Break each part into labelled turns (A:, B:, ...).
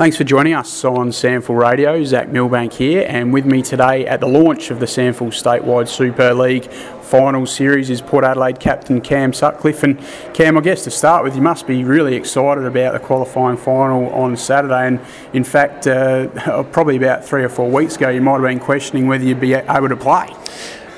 A: Thanks for joining us on SANFL Radio. Zach Milbank here, and with me today at the launch of the SANFL Statewide Super League final series is Port Adelaide captain Cam Sutcliffe. And Cam, I guess to start with, you must be really excited about the qualifying final on Saturday. And in fact, uh, probably about three or four weeks ago, you might have been questioning whether you'd be able to play.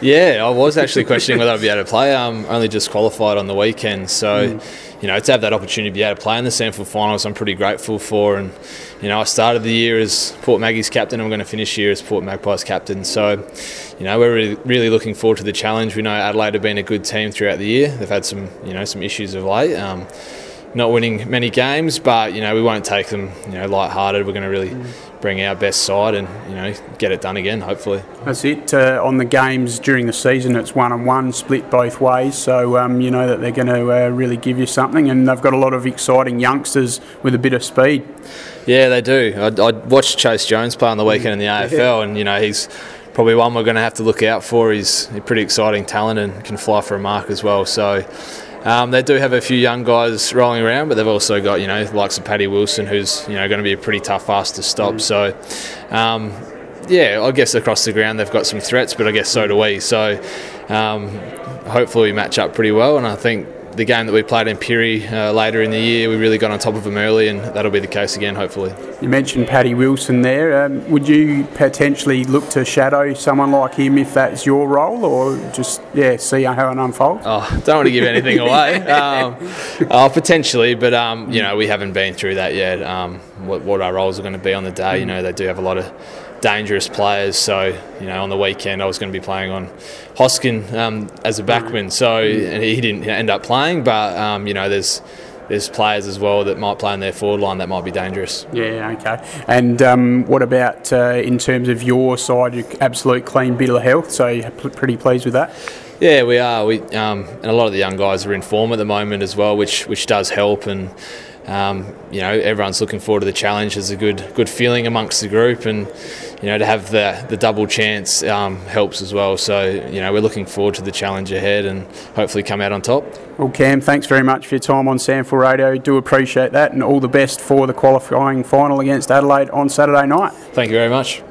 B: Yeah, I was actually questioning whether I'd be able to play. Um, only just qualified on the weekend, so mm. you know to have that opportunity to be able to play in the SANFL finals, I'm pretty grateful for. And you know, I started the year as Port Maggie's captain. I'm going to finish here as Port Magpies captain. So, you know, we're really, really looking forward to the challenge. We know Adelaide have been a good team throughout the year. They've had some you know some issues of late. Um, not winning many games, but you know we won't take them you know light-hearted. We're going to really bring our best side and you know get it done again. Hopefully,
A: that's it. Uh, on the games during the season, it's one on one, split both ways. So um, you know that they're going to uh, really give you something, and they've got a lot of exciting youngsters with a bit of speed.
B: Yeah, they do. I, I watched Chase Jones play on the weekend in the AFL, and you know he's probably one we're going to have to look out for. He's a pretty exciting talent and can fly for a mark as well. So um, they do have a few young guys rolling around, but they've also got you know likes of Paddy Wilson, who's you know going to be a pretty tough ass to stop. Mm. So. Um, yeah, I guess across the ground they've got some threats, but I guess so do we. So um, hopefully we match up pretty well, and I think the game that we played in Pirie uh, later in the year, we really got on top of them early, and that'll be the case again, hopefully.
A: You mentioned Paddy Wilson there. Um, would you potentially look to shadow someone like him if that's your role, or just yeah see how it unfolds?
B: Oh, don't want to give anything away. Um, uh, potentially, but um, you know we haven't been through that yet. Um, what, what our roles are going to be on the day. You know they do have a lot of dangerous players. So, you know, on the weekend I was going to be playing on Hoskin um, as a backman. So and he didn't end up playing, but um, you know, there's there's players as well that might play on their forward line that might be dangerous.
A: Yeah, okay. And um, what about uh, in terms of your side, your absolute clean bill of health? So you're pretty pleased with that?
B: Yeah, we are. We um, and a lot of the young guys are in form at the moment as well, which which does help and um, you know, everyone's looking forward to the challenge. There's a good good feeling amongst the group, and you know, to have the the double chance um, helps as well. So you know, we're looking forward to the challenge ahead, and hopefully come out on top.
A: Well, Cam, thanks very much for your time on SANFL Radio. Do appreciate that, and all the best for the qualifying final against Adelaide on Saturday night.
B: Thank you very much.